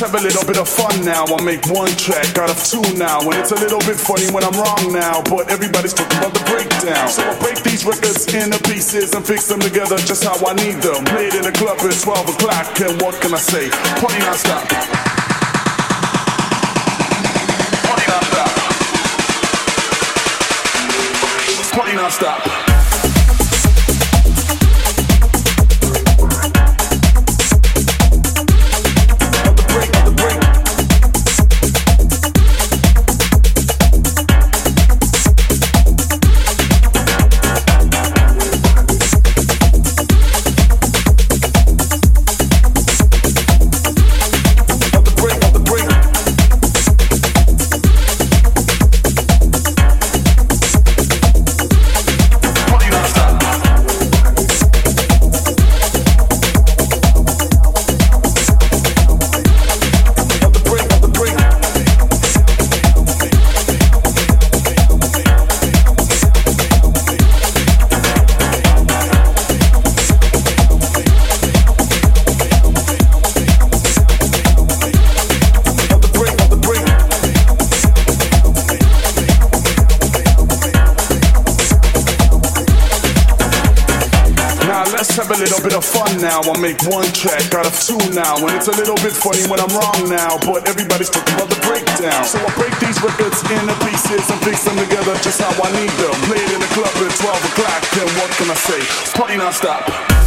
have a little bit of fun now. I'll make one track out of two now. And it's a little bit funny when I'm wrong now. But everybody's talking about the breakdown. So I break these records into pieces and fix them together just how I need them. Played in the club at 12 o'clock. And what can I say? Party non-stop. Party non-stop. Party non-stop. Track out of two now. And it's a little bit funny when I'm wrong now. But everybody's talking about the breakdown. So I break these records into pieces and fix them together just how I need them. Play it in the club at 12 o'clock. Then what can I say? Party non-stop.